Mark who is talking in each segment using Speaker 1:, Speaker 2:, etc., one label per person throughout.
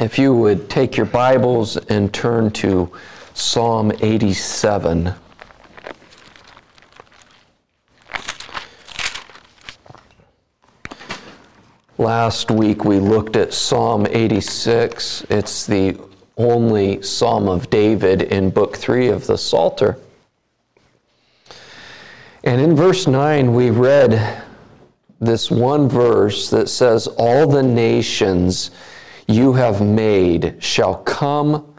Speaker 1: If you would take your Bibles and turn to Psalm 87. Last week we looked at Psalm 86. It's the only Psalm of David in Book 3 of the Psalter. And in verse 9, we read this one verse that says, All the nations you have made shall come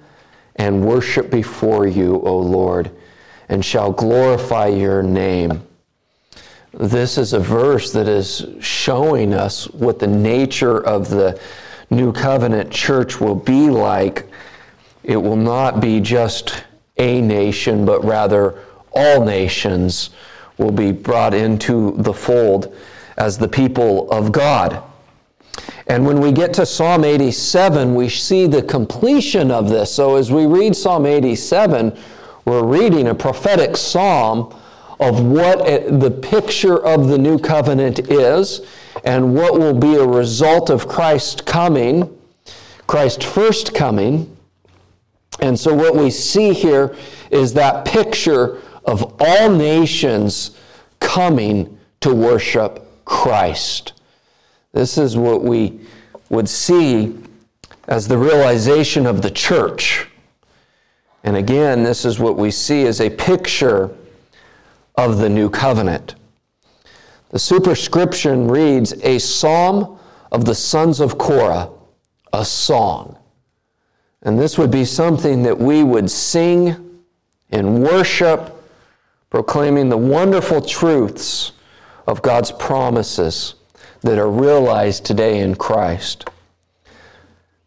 Speaker 1: and worship before you, O Lord, and shall glorify your name. This is a verse that is showing us what the nature of the new covenant church will be like. It will not be just a nation, but rather all nations will be brought into the fold as the people of God. And when we get to Psalm 87, we see the completion of this. So as we read Psalm 87, we're reading a prophetic psalm of what the picture of the new covenant is and what will be a result of Christ coming, Christ first coming. And so what we see here is that picture of all nations coming to worship Christ. This is what we would see as the realization of the church. And again, this is what we see as a picture of the new covenant. The superscription reads A psalm of the sons of Korah, a song. And this would be something that we would sing in worship, proclaiming the wonderful truths of God's promises that are realized today in Christ.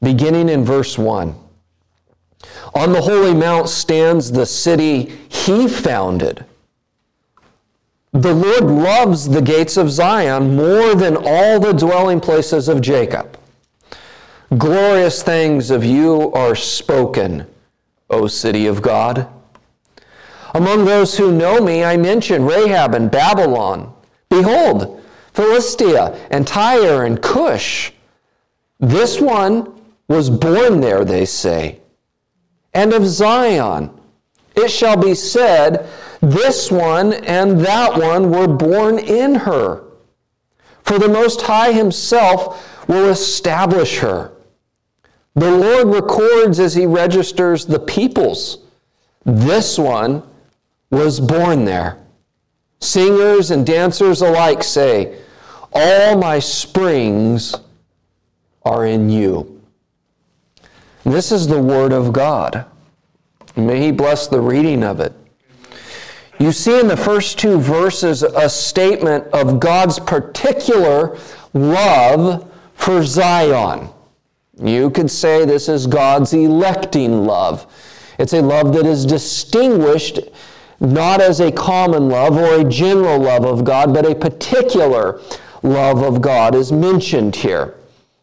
Speaker 1: Beginning in verse 1 On the holy mount stands the city he founded. The Lord loves the gates of Zion more than all the dwelling places of Jacob. Glorious things of you are spoken, O city of God. Among those who know me, I mention Rahab and Babylon. Behold, Philistia and Tyre and Cush. This one was born there, they say. And of Zion, it shall be said, This one and that one were born in her. For the Most High Himself will establish her. The Lord records as He registers the peoples. This one was born there. Singers and dancers alike say, all my springs are in you. This is the Word of God. May He bless the reading of it. You see in the first two verses a statement of God's particular love for Zion. You could say this is God's electing love. It's a love that is distinguished not as a common love or a general love of God, but a particular love of God is mentioned here.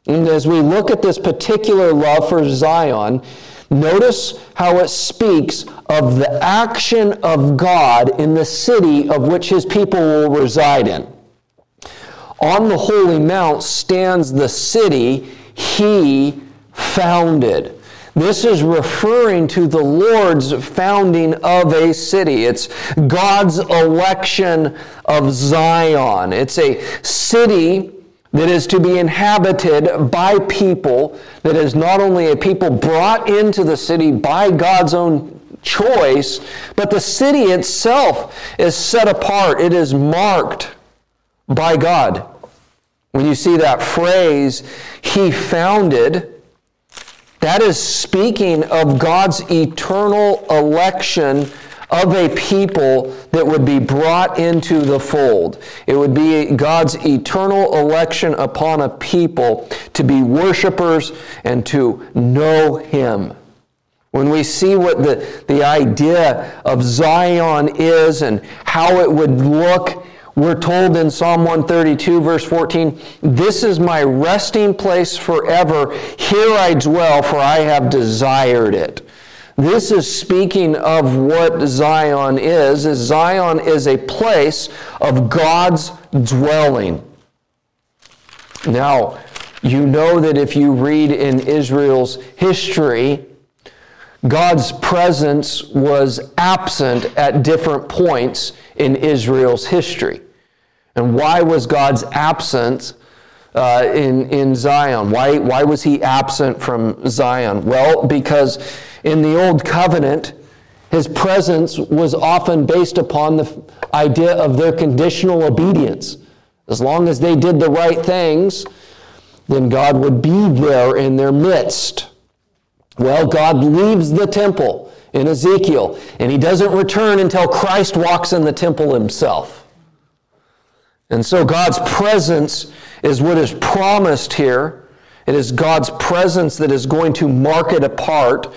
Speaker 1: And as we look at this particular love for Zion, notice how it speaks of the action of God in the city of which his people will reside in. On the holy mount stands the city he founded. This is referring to the Lord's founding of a city. It's God's election of Zion. It's a city that is to be inhabited by people, that is not only a people brought into the city by God's own choice, but the city itself is set apart. It is marked by God. When you see that phrase, He founded, that is speaking of God's eternal election of a people that would be brought into the fold. It would be God's eternal election upon a people to be worshipers and to know Him. When we see what the, the idea of Zion is and how it would look we're told in Psalm 132, verse 14, This is my resting place forever. Here I dwell, for I have desired it. This is speaking of what Zion is. Zion is a place of God's dwelling. Now, You know that if you read in Israel's history, God's presence was absent at different points in Israel's history. And why was God's absence uh, in, in Zion? Why, why was he absent from Zion? Well, because in the Old Covenant, his presence was often based upon the idea of their conditional obedience. As long as they did the right things, then God would be there in their midst. Well, God leaves the temple in Ezekiel, and he doesn't return until Christ walks in the temple himself. And so God's presence is what is promised here. It is God's presence that is going to mark it apart.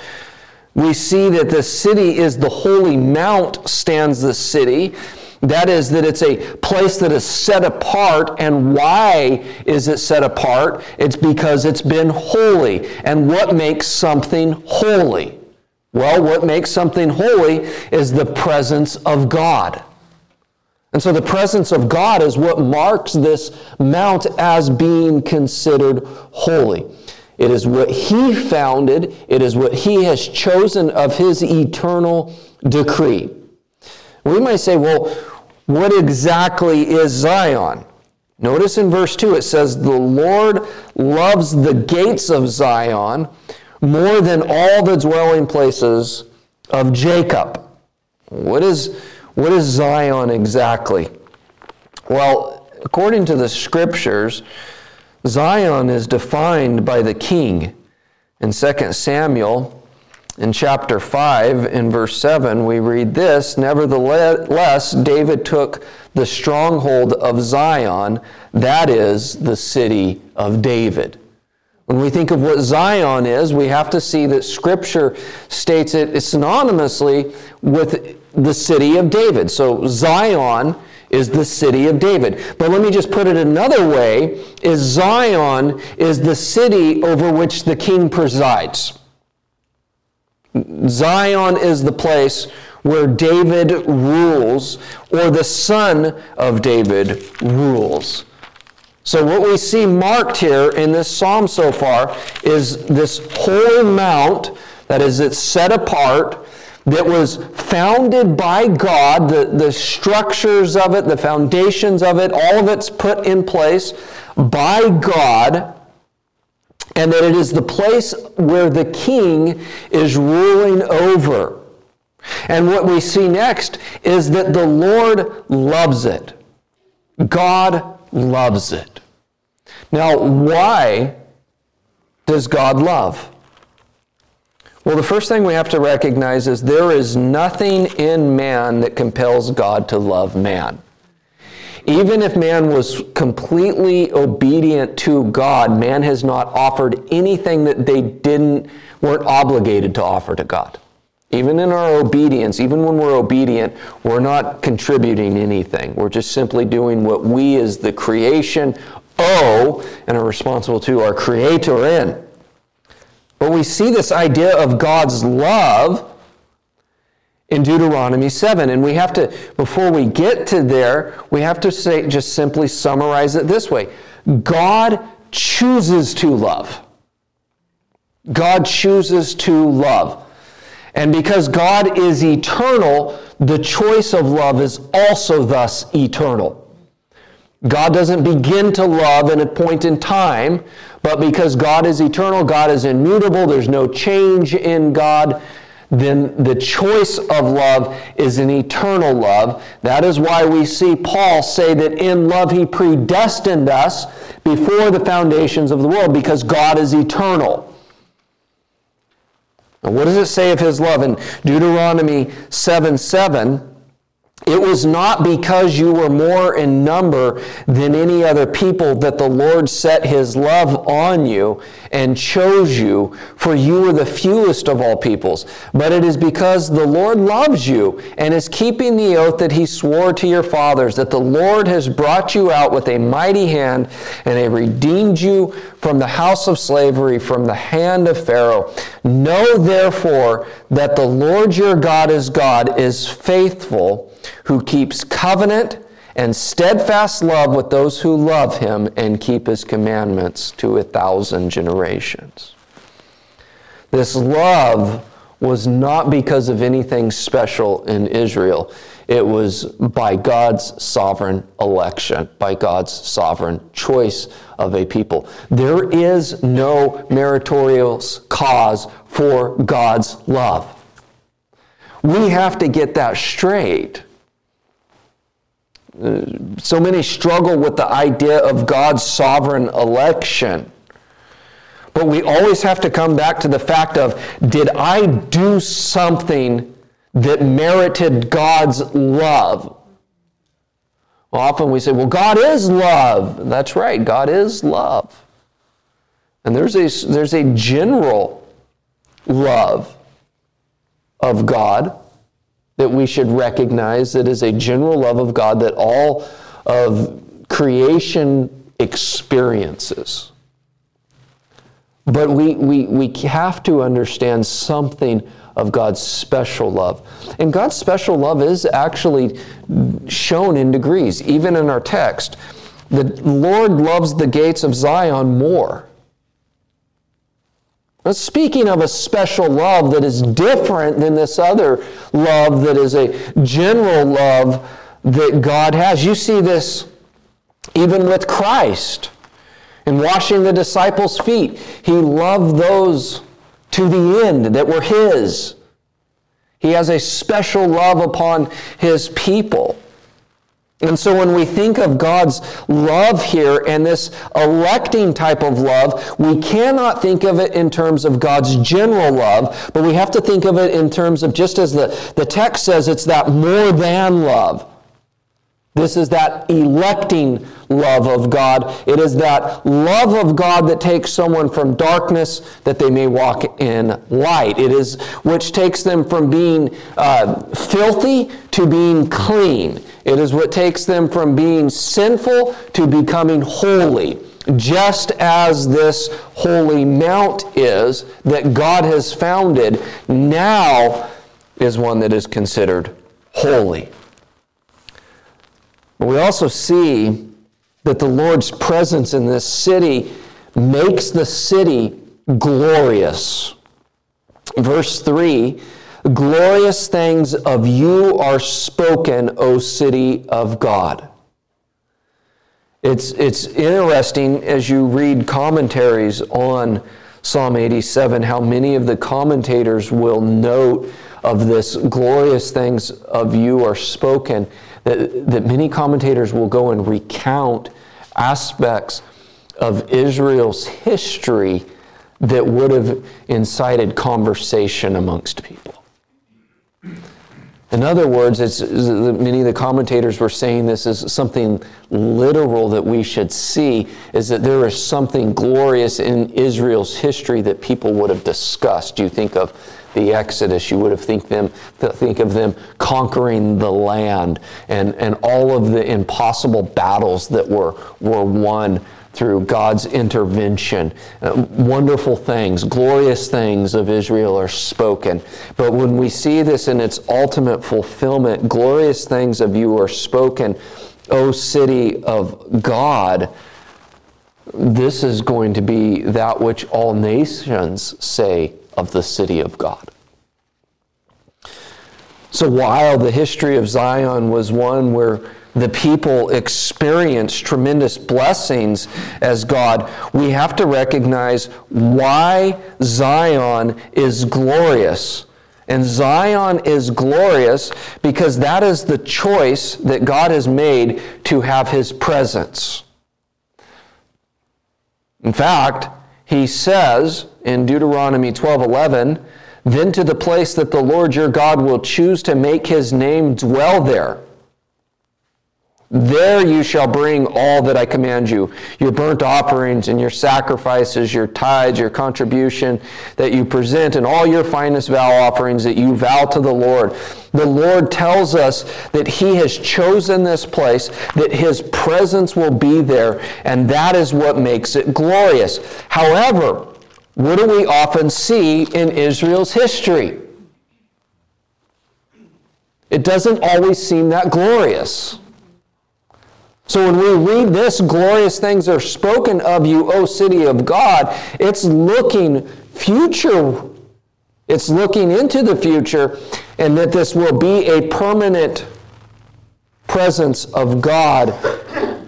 Speaker 1: We see that the city is the holy mount, stands the city. That is, that it's a place that is set apart. And why is it set apart? It's because it's been holy. And what makes something holy? Well, what makes something holy is the presence of God. And so the presence of God is what marks this mount as being considered holy. It is what He founded, it is what He has chosen of His eternal decree. We might say, well, what exactly is Zion? Notice in verse 2 it says, The Lord loves the gates of Zion more than all the dwelling places of Jacob. What is, what is Zion exactly? Well, according to the scriptures, Zion is defined by the king. In 2 Samuel, in chapter 5, in verse 7, we read this Nevertheless, David took the stronghold of Zion, that is, the city of David. When we think of what Zion is, we have to see that Scripture states it synonymously with the city of David. So Zion is the city of David. But let me just put it another way, is Zion is the city over which the king presides. Zion is the place where David rules, or the son of David rules. So, what we see marked here in this psalm so far is this holy mount that is it's set apart, that was founded by God, the, the structures of it, the foundations of it, all of it's put in place by God and that it is the place where the king is ruling over. And what we see next is that the Lord loves it. God loves it. Now, why does God love? Well, the first thing we have to recognize is there is nothing in man that compels God to love man. Even if man was completely obedient to God, man has not offered anything that they didn't weren't obligated to offer to God. Even in our obedience, even when we're obedient, we're not contributing anything. We're just simply doing what we as the creation owe and are responsible to our creator in. But we see this idea of God's love in Deuteronomy 7. And we have to, before we get to there, we have to say, just simply summarize it this way God chooses to love. God chooses to love. And because God is eternal, the choice of love is also thus eternal. God doesn't begin to love in a point in time, but because God is eternal, God is immutable, there's no change in God, then the choice of love is an eternal love. That is why we see Paul say that in love he predestined us before the foundations of the world because God is eternal. Now, what does it say of his love? In Deuteronomy 7 7, it was not because you were more in number than any other people that the Lord set his love on you and chose you, for you were the fewest of all peoples. But it is because the Lord loves you and is keeping the oath that he swore to your fathers, that the Lord has brought you out with a mighty hand and has redeemed you from the house of slavery, from the hand of Pharaoh. Know therefore that the Lord your God is God, is faithful who keeps covenant and steadfast love with those who love him and keep his commandments to a thousand generations. This love was not because of anything special in Israel. It was by God's sovereign election, by God's sovereign choice of a people. There is no meritorious cause for God's love. We have to get that straight. So many struggle with the idea of God's sovereign election. But we always have to come back to the fact of did I do something that merited God's love? Well, often we say, well, God is love. That's right, God is love. And there's a, there's a general love of God that we should recognize that is a general love of God that all of creation experiences. But we, we, we have to understand something of God's special love. And God's special love is actually shown in degrees, even in our text. The Lord loves the gates of Zion more. Speaking of a special love that is different than this other love that is a general love that God has, you see this even with Christ in washing the disciples' feet. He loved those to the end that were His. He has a special love upon His people. And so when we think of God's love here and this electing type of love, we cannot think of it in terms of God's general love, but we have to think of it in terms of just as the, the text says, it's that more than love. This is that electing love of God. It is that love of God that takes someone from darkness that they may walk in light. It is which takes them from being uh, filthy to being clean. It is what takes them from being sinful to becoming holy. Just as this holy mount is that God has founded, now is one that is considered holy. But we also see that the Lord's presence in this city makes the city glorious. Verse 3 Glorious things of you are spoken, O city of God. It's, it's interesting as you read commentaries on Psalm 87 how many of the commentators will note of this glorious things of you are spoken that, that many commentators will go and recount aspects of Israel's history that would have incited conversation amongst people. In other words, it's, many of the commentators were saying this is something literal that we should see is that there is something glorious in Israel's history that people would have discussed. You think of the Exodus, you would have think them think of them conquering the land and, and all of the impossible battles that were were won through God's intervention. Uh, wonderful things, glorious things of Israel are spoken. But when we see this in its ultimate fulfillment, glorious things of you are spoken, O city of God. This is going to be that which all nations say of the city of God. So while the history of Zion was one where the people experience tremendous blessings as God, we have to recognize why Zion is glorious. And Zion is glorious because that is the choice that God has made to have His presence. In fact, He says in Deuteronomy 12 11, then to the place that the Lord your God will choose to make his name dwell there. There you shall bring all that I command you your burnt offerings and your sacrifices, your tithes, your contribution that you present, and all your finest vow offerings that you vow to the Lord. The Lord tells us that He has chosen this place, that His presence will be there, and that is what makes it glorious. However, what do we often see in Israel's history? It doesn't always seem that glorious. So when we read this, glorious things are spoken of you, O city of God, it's looking future. It's looking into the future, and that this will be a permanent presence of God,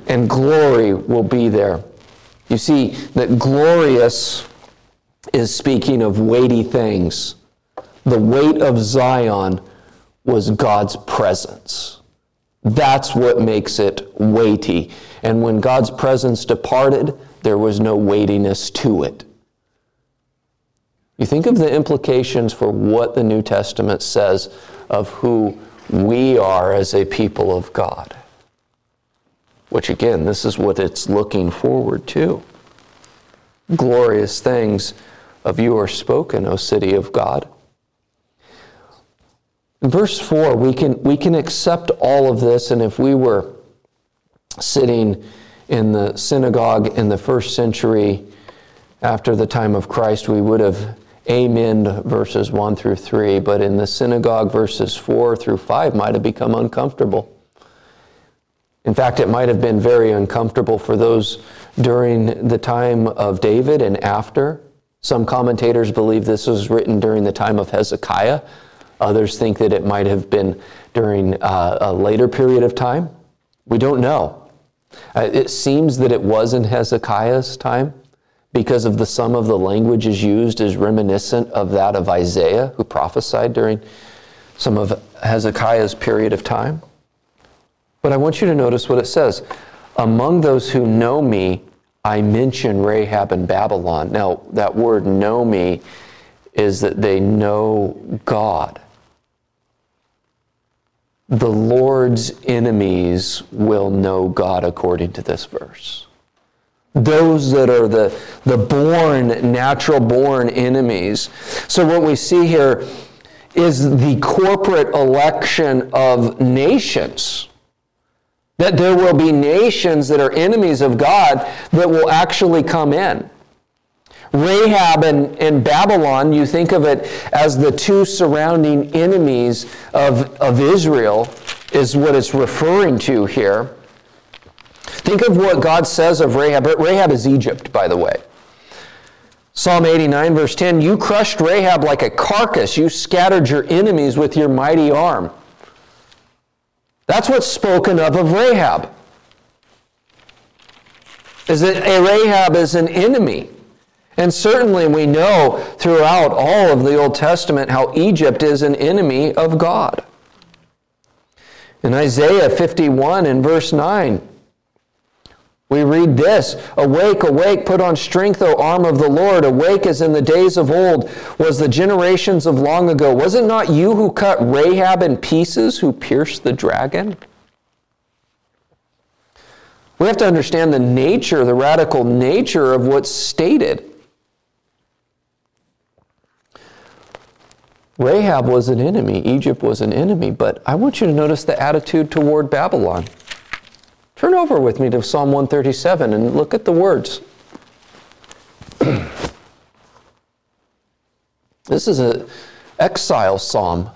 Speaker 1: and glory will be there. You see, that glorious is speaking of weighty things. The weight of Zion was God's presence. That's what makes it weighty. And when God's presence departed, there was no weightiness to it. You think of the implications for what the New Testament says of who we are as a people of God. Which, again, this is what it's looking forward to. Glorious things of you are spoken, O city of God. Verse 4, we can, we can accept all of this, and if we were sitting in the synagogue in the first century after the time of Christ, we would have amen verses 1 through 3, but in the synagogue, verses 4 through 5 might have become uncomfortable. In fact, it might have been very uncomfortable for those during the time of David and after. Some commentators believe this was written during the time of Hezekiah Others think that it might have been during uh, a later period of time. We don't know. Uh, it seems that it was in Hezekiah's time because of the sum of the languages used is reminiscent of that of Isaiah, who prophesied during some of Hezekiah's period of time. But I want you to notice what it says. Among those who know me, I mention Rahab and Babylon. Now, that word know me is that they know God the Lord's enemies will know God according to this verse. Those that are the, the born, natural born enemies. So, what we see here is the corporate election of nations. That there will be nations that are enemies of God that will actually come in. Rahab and, and Babylon, you think of it as the two surrounding enemies of, of Israel, is what it's referring to here. Think of what God says of Rahab. Rahab is Egypt, by the way. Psalm 89, verse 10 You crushed Rahab like a carcass, you scattered your enemies with your mighty arm. That's what's spoken of of Rahab. Is that a Rahab is an enemy. And certainly we know throughout all of the Old Testament how Egypt is an enemy of God. In Isaiah 51 and verse 9, we read this Awake, awake, put on strength, O arm of the Lord. Awake as in the days of old, was the generations of long ago. Was it not you who cut Rahab in pieces, who pierced the dragon? We have to understand the nature, the radical nature of what's stated. Rahab was an enemy, Egypt was an enemy, but I want you to notice the attitude toward Babylon. Turn over with me to Psalm 137 and look at the words. this is an exile psalm.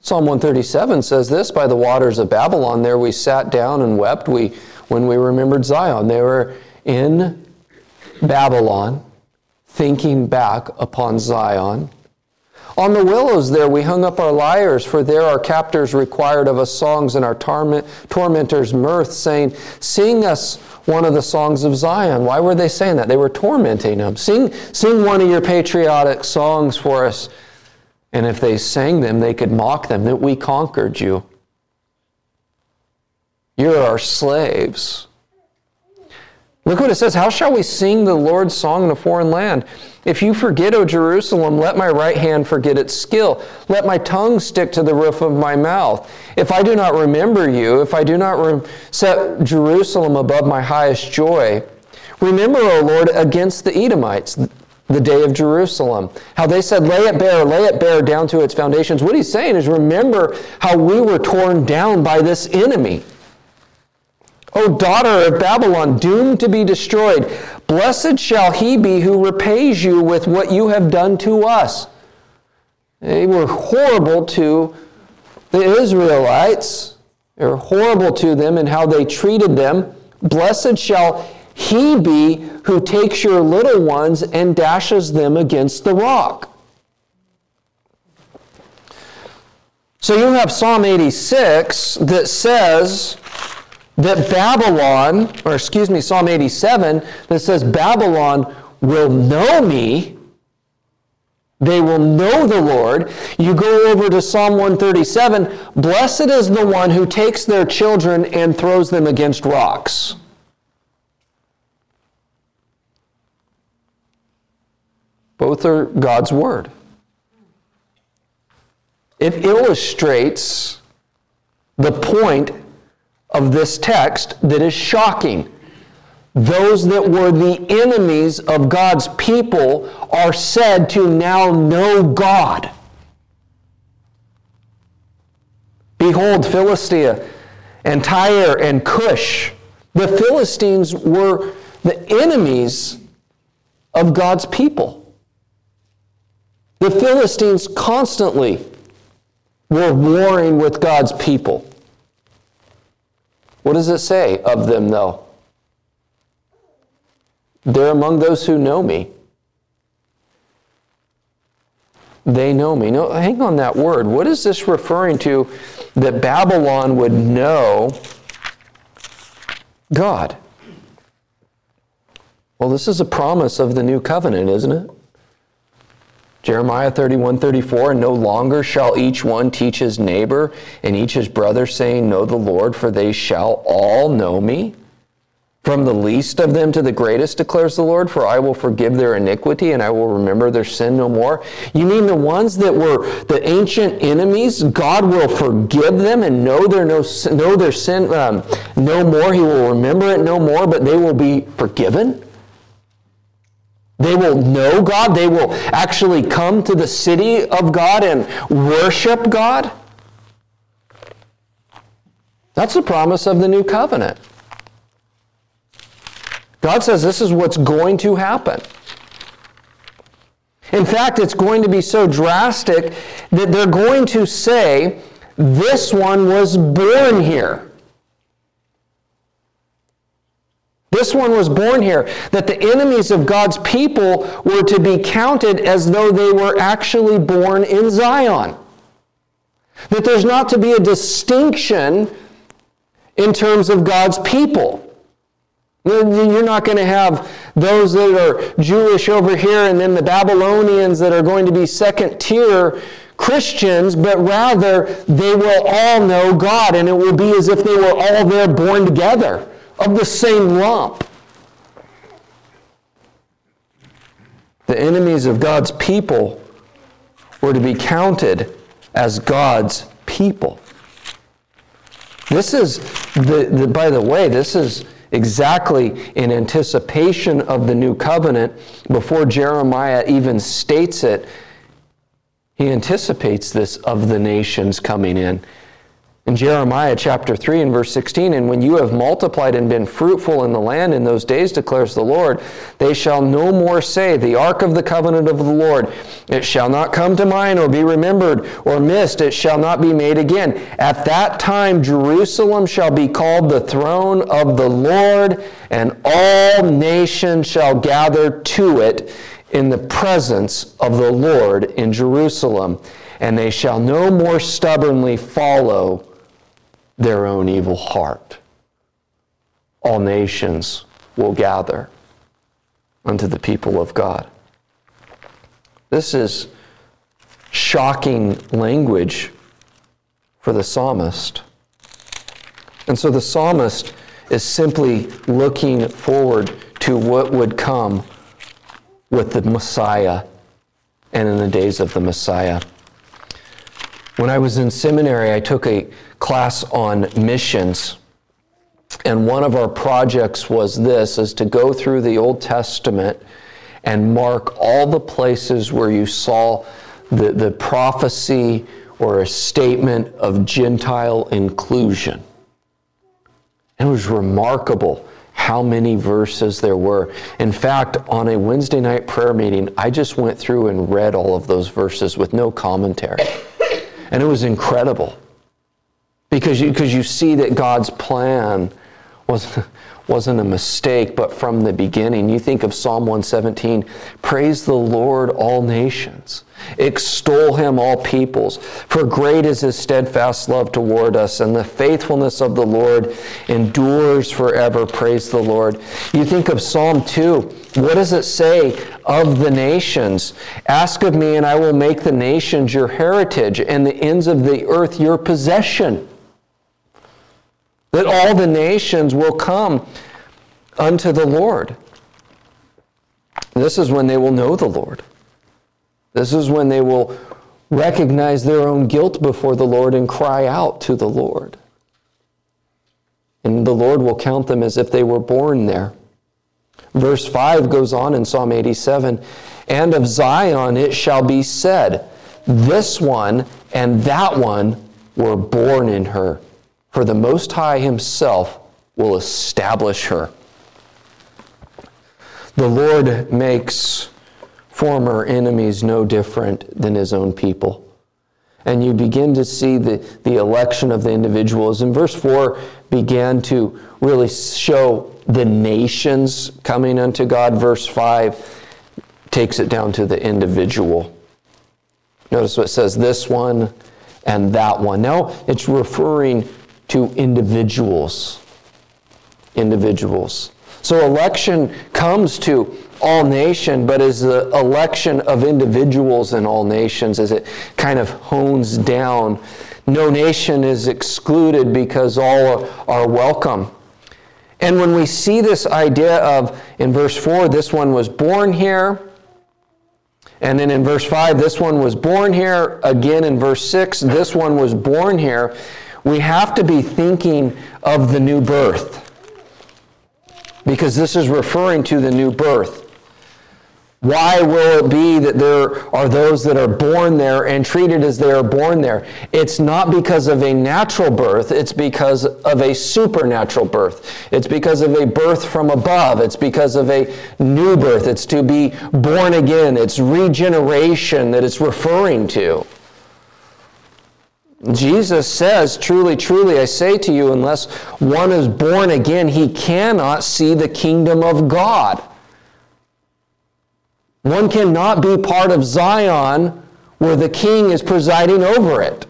Speaker 1: Psalm 137 says this By the waters of Babylon, there we sat down and wept we, when we remembered Zion. They were in Babylon, thinking back upon Zion. On the willows there we hung up our lyres, for there our captors required of us songs and our torment, tormentors mirth, saying, Sing us one of the songs of Zion. Why were they saying that? They were tormenting them. Sing, sing one of your patriotic songs for us. And if they sang them, they could mock them that we conquered you. You're our slaves. Look what it says How shall we sing the Lord's song in a foreign land? If you forget, O Jerusalem, let my right hand forget its skill. Let my tongue stick to the roof of my mouth. If I do not remember you, if I do not set Jerusalem above my highest joy, remember, O Lord, against the Edomites, the day of Jerusalem. How they said, lay it bare, lay it bare down to its foundations. What he's saying is, remember how we were torn down by this enemy. O daughter of Babylon, doomed to be destroyed, blessed shall he be who repays you with what you have done to us. They were horrible to the Israelites. They were horrible to them in how they treated them. Blessed shall he be who takes your little ones and dashes them against the rock. So you have Psalm 86 that says that Babylon, or excuse me, Psalm 87, that says Babylon will know me. They will know the Lord. You go over to Psalm 137 Blessed is the one who takes their children and throws them against rocks. Both are God's word. It illustrates the point of this text that is shocking. Those that were the enemies of God's people are said to now know God. Behold, Philistia and Tyre and Cush. The Philistines were the enemies of God's people. The Philistines constantly were warring with God's people. What does it say of them, though? They're among those who know me. They know me. No, hang on that word. What is this referring to that Babylon would know God? Well, this is a promise of the new covenant, isn't it? Jeremiah 31 34, and no longer shall each one teach his neighbor and each his brother, saying, Know the Lord, for they shall all know me. From the least of them to the greatest, declares the Lord, for I will forgive their iniquity and I will remember their sin no more. You mean the ones that were the ancient enemies? God will forgive them and know their, no, know their sin um, no more. He will remember it no more, but they will be forgiven? They will know God. They will actually come to the city of God and worship God. That's the promise of the new covenant. God says this is what's going to happen. In fact, it's going to be so drastic that they're going to say, This one was born here. This one was born here, that the enemies of God's people were to be counted as though they were actually born in Zion. That there's not to be a distinction in terms of God's people. You're not going to have those that are Jewish over here and then the Babylonians that are going to be second tier Christians, but rather they will all know God and it will be as if they were all there born together of the same lump. The enemies of God's people were to be counted as God's people. This is, the, the, by the way, this is exactly in anticipation of the new covenant. Before Jeremiah even states it, he anticipates this of the nations coming in in Jeremiah chapter 3 and verse 16, and when you have multiplied and been fruitful in the land in those days, declares the Lord, they shall no more say, The ark of the covenant of the Lord, it shall not come to mind or be remembered or missed, it shall not be made again. At that time, Jerusalem shall be called the throne of the Lord, and all nations shall gather to it in the presence of the Lord in Jerusalem. And they shall no more stubbornly follow their own evil heart. All nations will gather unto the people of God. This is shocking language for the psalmist. And so the psalmist is simply looking forward to what would come with the Messiah and in the days of the Messiah. When I was in seminary, I took a class on missions. And one of our projects was this is to go through the Old Testament and mark all the places where you saw the, the prophecy or a statement of Gentile inclusion. It was remarkable how many verses there were. In fact, on a Wednesday night prayer meeting, I just went through and read all of those verses with no commentary. And it was incredible because you, because you see that God's plan was, wasn't a mistake, but from the beginning. You think of Psalm 117 Praise the Lord, all nations. Extol him, all peoples. For great is his steadfast love toward us, and the faithfulness of the Lord endures forever. Praise the Lord. You think of Psalm 2. What does it say of the nations? Ask of me, and I will make the nations your heritage, and the ends of the earth your possession that all the nations will come unto the Lord. This is when they will know the Lord. This is when they will recognize their own guilt before the Lord and cry out to the Lord. And the Lord will count them as if they were born there. Verse 5 goes on in Psalm 87 And of Zion it shall be said, This one and that one were born in her for the Most High Himself will establish her. The Lord makes former enemies no different than His own people. And you begin to see the, the election of the individuals. And verse 4 began to really show the nations coming unto God. Verse 5 takes it down to the individual. Notice what it says this one and that one. Now it's referring to individuals. Individuals. So election comes to all nation, but is the election of individuals in all nations as it kind of hones down. No nation is excluded because all are welcome. And when we see this idea of, in verse 4, this one was born here, and then in verse 5, this one was born here, again in verse 6, this one was born here we have to be thinking of the new birth because this is referring to the new birth. Why will it be that there are those that are born there and treated as they are born there? It's not because of a natural birth, it's because of a supernatural birth. It's because of a birth from above. It's because of a new birth. It's to be born again. It's regeneration that it's referring to. Jesus says, Truly, truly, I say to you, unless one is born again, he cannot see the kingdom of God. One cannot be part of Zion where the king is presiding over it.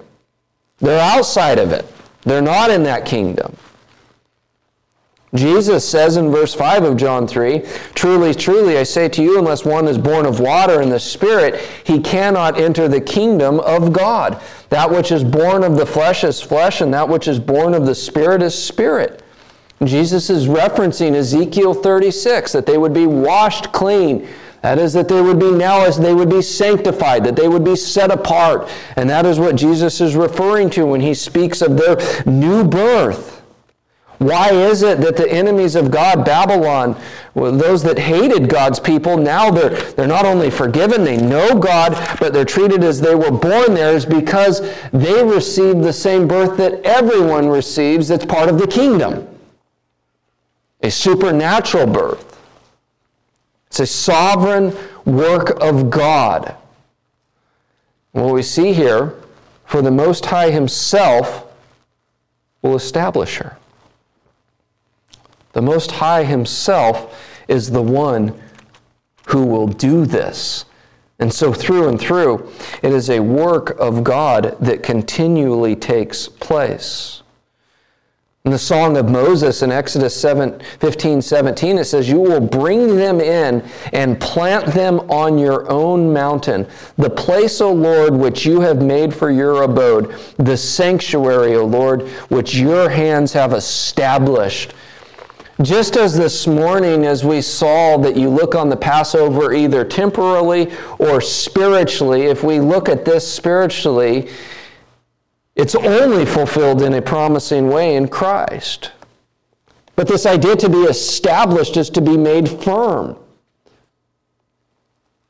Speaker 1: They're outside of it, they're not in that kingdom. Jesus says in verse 5 of John 3 Truly, truly, I say to you, unless one is born of water and the Spirit, he cannot enter the kingdom of God. That which is born of the flesh is flesh, and that which is born of the Spirit is spirit. Jesus is referencing Ezekiel 36 that they would be washed clean. That is, that they would be now as they would be sanctified, that they would be set apart. And that is what Jesus is referring to when he speaks of their new birth. Why is it that the enemies of God, Babylon, those that hated God's people, now they're, they're not only forgiven, they know God, but they're treated as they were born there is because they received the same birth that everyone receives that's part of the kingdom a supernatural birth. It's a sovereign work of God. What we see here, for the Most High Himself will establish her. The Most High Himself is the one who will do this. And so, through and through, it is a work of God that continually takes place. In the Song of Moses in Exodus 7, 15, 17, it says, You will bring them in and plant them on your own mountain, the place, O Lord, which you have made for your abode, the sanctuary, O Lord, which your hands have established. Just as this morning, as we saw that you look on the Passover either temporally or spiritually, if we look at this spiritually, it's only fulfilled in a promising way in Christ. But this idea to be established is to be made firm.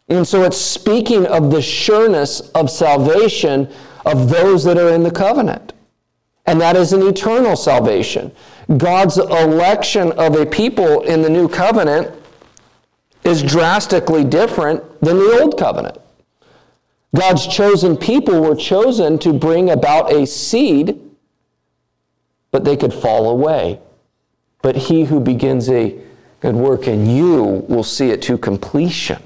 Speaker 1: And so it's speaking of the sureness of salvation of those that are in the covenant. And that is an eternal salvation. God's election of a people in the new covenant is drastically different than the old covenant. God's chosen people were chosen to bring about a seed, but they could fall away. But he who begins a good work in you will see it to completion.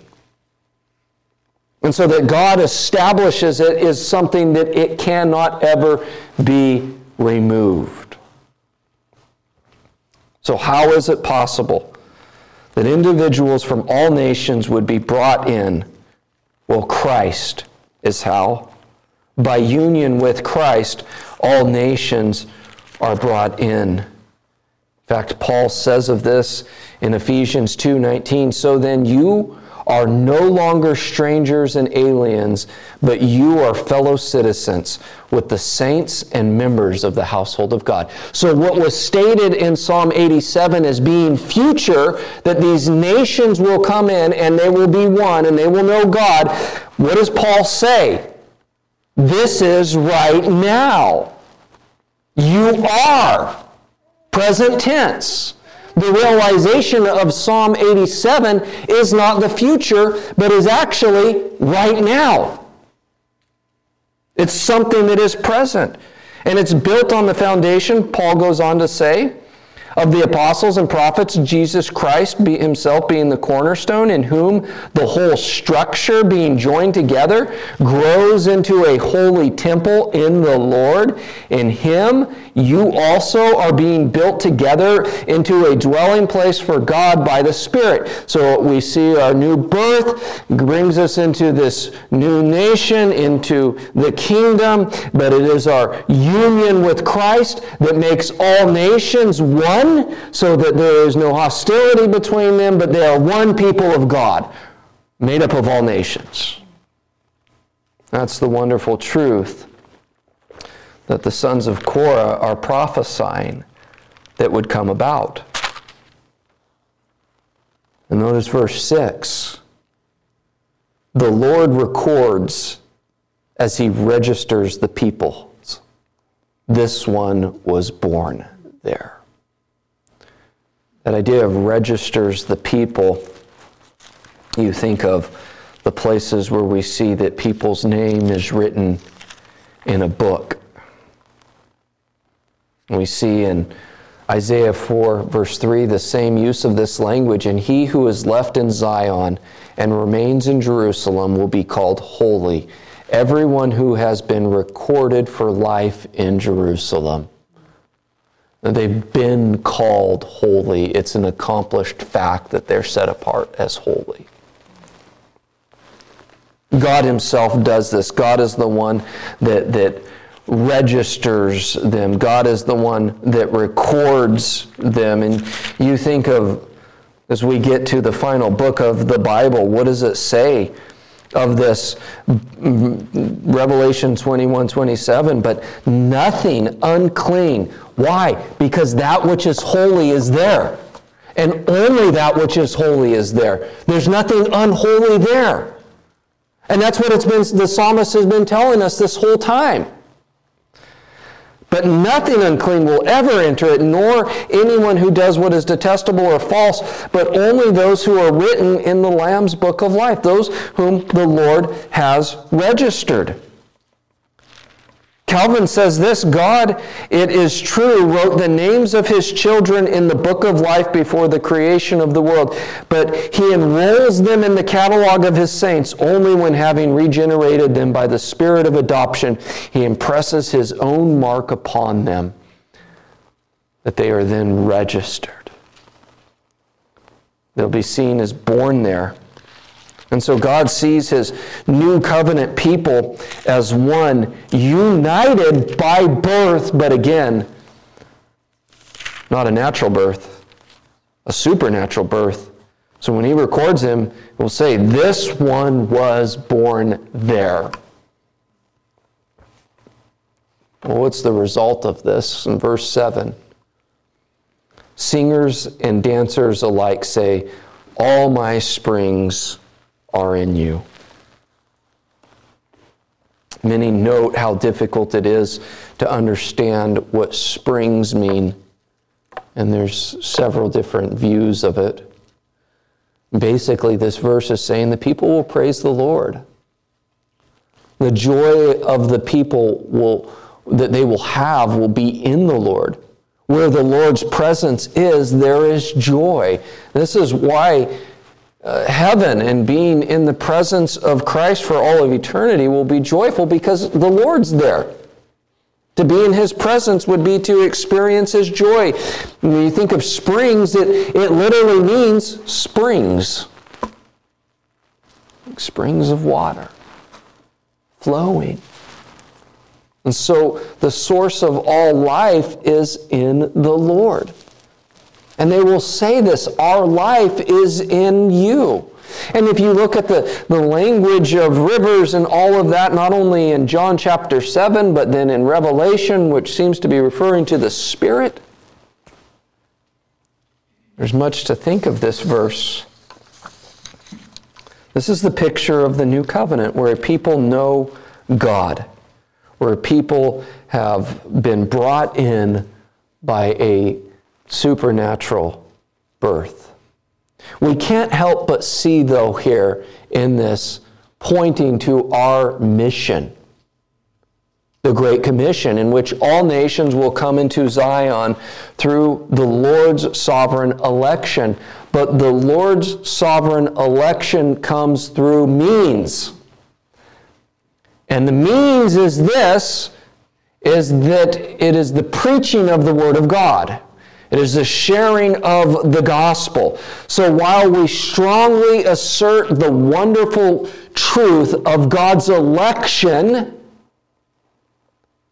Speaker 1: And so that God establishes it is something that it cannot ever be removed. So, how is it possible that individuals from all nations would be brought in? Well, Christ is how. By union with Christ, all nations are brought in. In fact, Paul says of this in Ephesians 2:19, so then you are no longer strangers and aliens, but you are fellow citizens with the saints and members of the household of God. So, what was stated in Psalm 87 as being future, that these nations will come in and they will be one and they will know God, what does Paul say? This is right now. You are. Present tense the realization of Psalm 87 is not the future, but is actually right now. It's something that is present. And it's built on the foundation, Paul goes on to say, of the apostles and prophets, Jesus Christ be himself being the cornerstone, in whom the whole structure being joined together grows into a holy temple in the Lord. In him you also are being built together into a dwelling place for God by the Spirit. So we see our new birth brings us into this new nation, into the kingdom, but it is our union with Christ that makes all nations one, so that there is no hostility between them, but they are one people of God, made up of all nations. That's the wonderful truth that the sons of Korah are prophesying that would come about. And notice verse 6. The Lord records as he registers the peoples. This one was born there. That idea of registers the people, you think of the places where we see that people's name is written in a book. We see in Isaiah 4, verse 3, the same use of this language. And he who is left in Zion and remains in Jerusalem will be called holy. Everyone who has been recorded for life in Jerusalem. They've been called holy. It's an accomplished fact that they're set apart as holy. God Himself does this. God is the one that, that registers them. God is the one that records them. And you think of, as we get to the final book of the Bible, what does it say of this? Revelation 21 27, but nothing unclean. Why? Because that which is holy is there. And only that which is holy is there. There's nothing unholy there. And that's what it's been, the psalmist has been telling us this whole time. But nothing unclean will ever enter it, nor anyone who does what is detestable or false, but only those who are written in the Lamb's book of life, those whom the Lord has registered. Calvin says this God, it is true, wrote the names of his children in the book of life before the creation of the world, but he enrolls them in the catalog of his saints only when, having regenerated them by the Spirit of adoption, he impresses his own mark upon them, that they are then registered. They'll be seen as born there and so God sees his new covenant people as one, united by birth, but again, not a natural birth, a supernatural birth. So when he records him, he'll say, This one was born there. Well, what's the result of this? In verse 7, singers and dancers alike say, All my springs are in you. Many note how difficult it is to understand what springs mean and there's several different views of it. Basically, this verse is saying the people will praise the Lord. The joy of the people will, that they will have will be in the Lord. Where the Lord's presence is, there is joy. This is why uh, heaven and being in the presence of Christ for all of eternity will be joyful because the Lord's there. To be in his presence would be to experience his joy. When you think of springs, it, it literally means springs. Springs of water flowing. And so the source of all life is in the Lord. And they will say this our life is in you. And if you look at the, the language of rivers and all of that, not only in John chapter 7, but then in Revelation, which seems to be referring to the Spirit, there's much to think of this verse. This is the picture of the new covenant where people know God, where people have been brought in by a supernatural birth. We can't help but see, though, here in this pointing to our mission. The Great Commission, in which all nations will come into Zion through the Lord's sovereign election. But the Lord's sovereign election comes through means. And the means is this is that it is the preaching of the Word of God. It is the sharing of the gospel. So while we strongly assert the wonderful truth of God's election,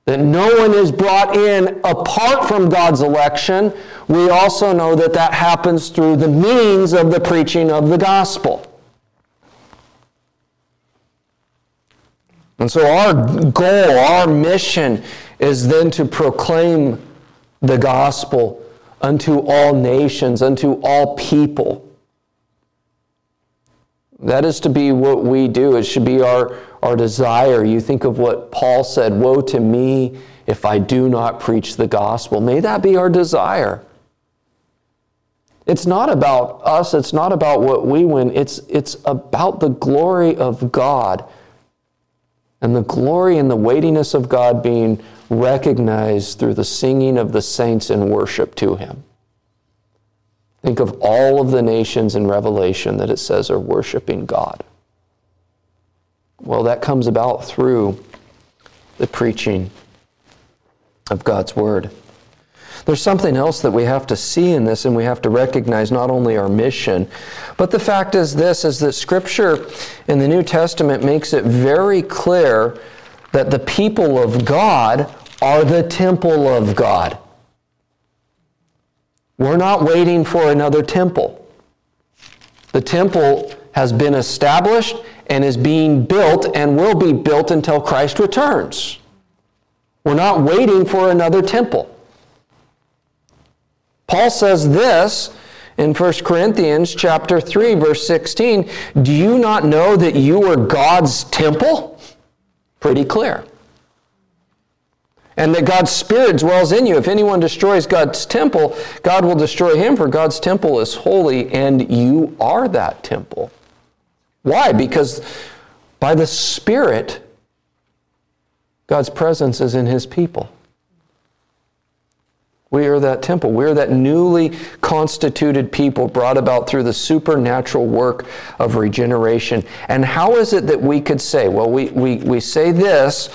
Speaker 1: that no one is brought in apart from God's election, we also know that that happens through the means of the preaching of the gospel. And so our goal, our mission is then to proclaim the gospel unto all nations, unto all people. That is to be what we do. It should be our, our desire. You think of what Paul said Woe to me if I do not preach the gospel. May that be our desire. It's not about us, it's not about what we win, it's, it's about the glory of God and the glory and the weightiness of God being recognized through the singing of the saints in worship to Him. Think of all of the nations in Revelation that it says are worshiping God. Well, that comes about through the preaching of God's Word. There's something else that we have to see in this, and we have to recognize not only our mission, but the fact is this is that Scripture in the New Testament makes it very clear that the people of God are the temple of God. We're not waiting for another temple. The temple has been established and is being built and will be built until Christ returns. We're not waiting for another temple. Paul says this in 1 Corinthians chapter 3 verse 16, "Do you not know that you are God's temple?" Pretty clear. And that God's Spirit dwells in you. If anyone destroys God's temple, God will destroy him, for God's temple is holy, and you are that temple. Why? Because by the Spirit, God's presence is in his people. We are that temple. We are that newly constituted people brought about through the supernatural work of regeneration. And how is it that we could say, well, we, we, we say this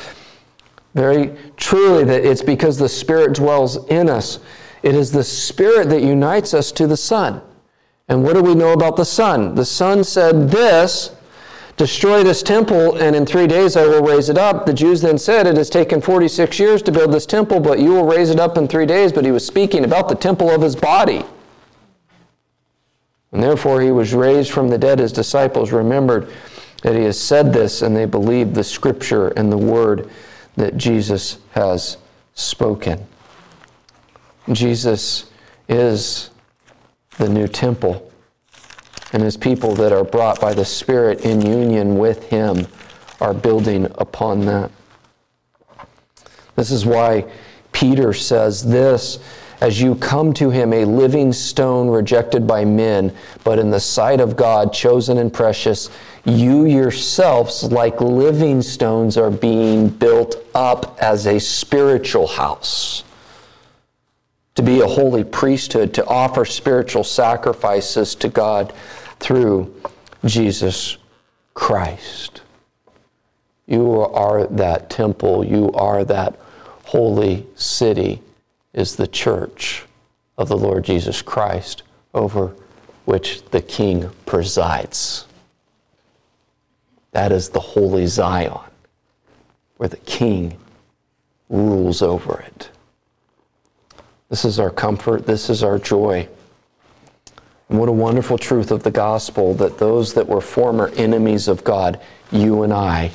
Speaker 1: very truly that it's because the Spirit dwells in us. It is the Spirit that unites us to the Son. And what do we know about the Son? The Son said this Destroy this temple, and in three days I will raise it up. The Jews then said, It has taken 46 years to build this temple, but you will raise it up in three days. But he was speaking about the temple of his body. And therefore he was raised from the dead. His disciples remembered that he has said this, and they believed the scripture and the word that Jesus has spoken. Jesus is the new temple and his people that are brought by the Spirit in union with him are building upon that. This is why Peter says this as you come to him, a living stone rejected by men, but in the sight of God, chosen and precious, you yourselves, like living stones, are being built up as a spiritual house. To be a holy priesthood, to offer spiritual sacrifices to God through Jesus Christ. You are that temple, you are that holy city is the church of the Lord Jesus Christ over which the King presides. That is the holy Zion, where the King rules over it. This is our comfort, this is our joy. What a wonderful truth of the gospel that those that were former enemies of God, you and I,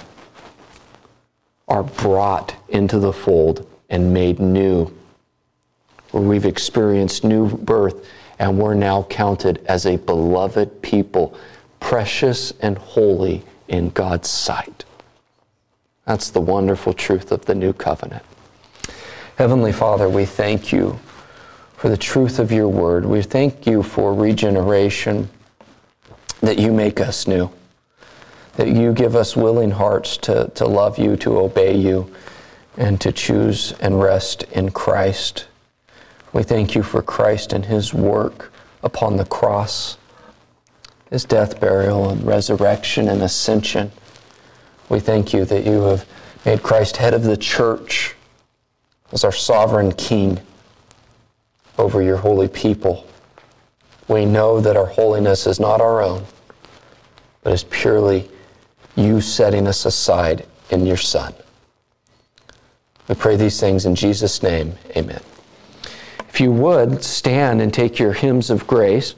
Speaker 1: are brought into the fold and made new where we've experienced new birth and we're now counted as a beloved people, precious and holy in God's sight. That's the wonderful truth of the new covenant. Heavenly Father, we thank you for the truth of your word. We thank you for regeneration, that you make us new, that you give us willing hearts to, to love you, to obey you, and to choose and rest in Christ. We thank you for Christ and his work upon the cross, his death, burial, and resurrection and ascension. We thank you that you have made Christ head of the church as our sovereign king over your holy people. We know that our holiness is not our own, but is purely you setting us aside in your Son. We pray these things in Jesus' name. Amen. If you would, stand and take your hymns of grace.